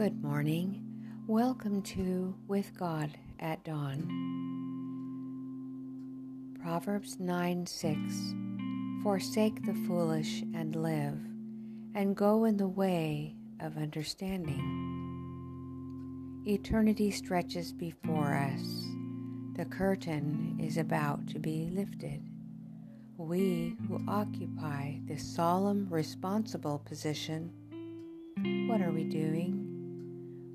Good morning. Welcome to With God at Dawn. Proverbs 9 6 Forsake the foolish and live, and go in the way of understanding. Eternity stretches before us. The curtain is about to be lifted. We who occupy this solemn, responsible position, what are we doing?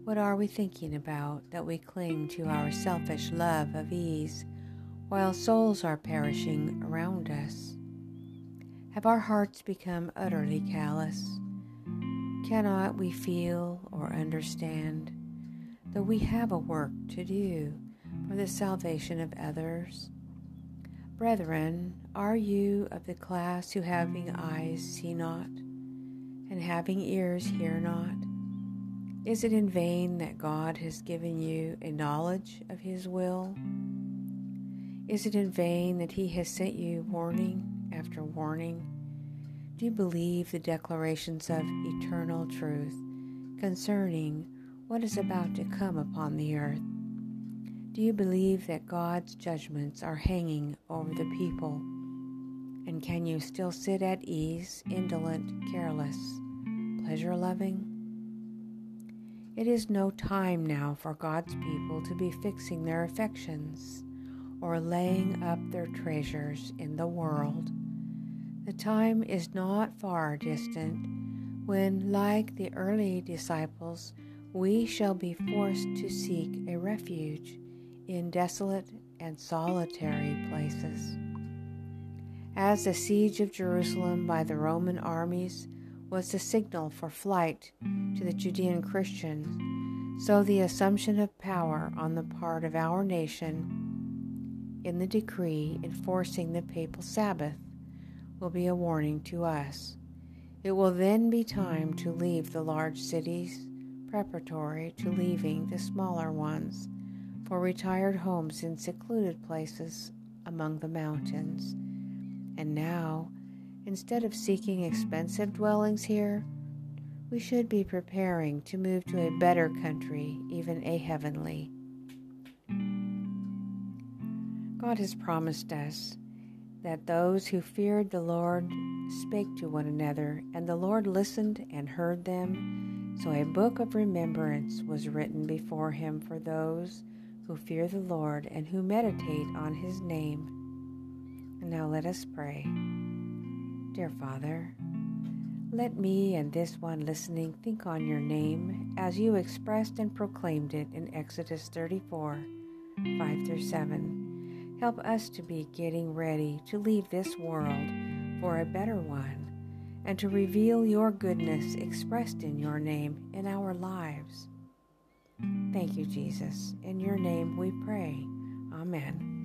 What are we thinking about that we cling to our selfish love of ease while souls are perishing around us? Have our hearts become utterly callous? Cannot we feel or understand that we have a work to do for the salvation of others? Brethren, are you of the class who having eyes see not, and having ears hear not? Is it in vain that God has given you a knowledge of His will? Is it in vain that He has sent you warning after warning? Do you believe the declarations of eternal truth concerning what is about to come upon the earth? Do you believe that God's judgments are hanging over the people? And can you still sit at ease, indolent, careless, pleasure loving? It is no time now for God's people to be fixing their affections or laying up their treasures in the world. The time is not far distant when, like the early disciples, we shall be forced to seek a refuge in desolate and solitary places. As the siege of Jerusalem by the Roman armies was the signal for flight to the Judean Christians, so the assumption of power on the part of our nation in the decree enforcing the papal Sabbath will be a warning to us. It will then be time to leave the large cities, preparatory to leaving the smaller ones, for retired homes in secluded places among the mountains. And now, Instead of seeking expensive dwellings here, we should be preparing to move to a better country, even a heavenly. God has promised us that those who feared the Lord spake to one another, and the Lord listened and heard them. So a book of remembrance was written before him for those who fear the Lord and who meditate on his name. And now let us pray. Dear Father, let me and this one listening think on your name as you expressed and proclaimed it in Exodus 34 5 through 7. Help us to be getting ready to leave this world for a better one and to reveal your goodness expressed in your name in our lives. Thank you, Jesus. In your name we pray. Amen.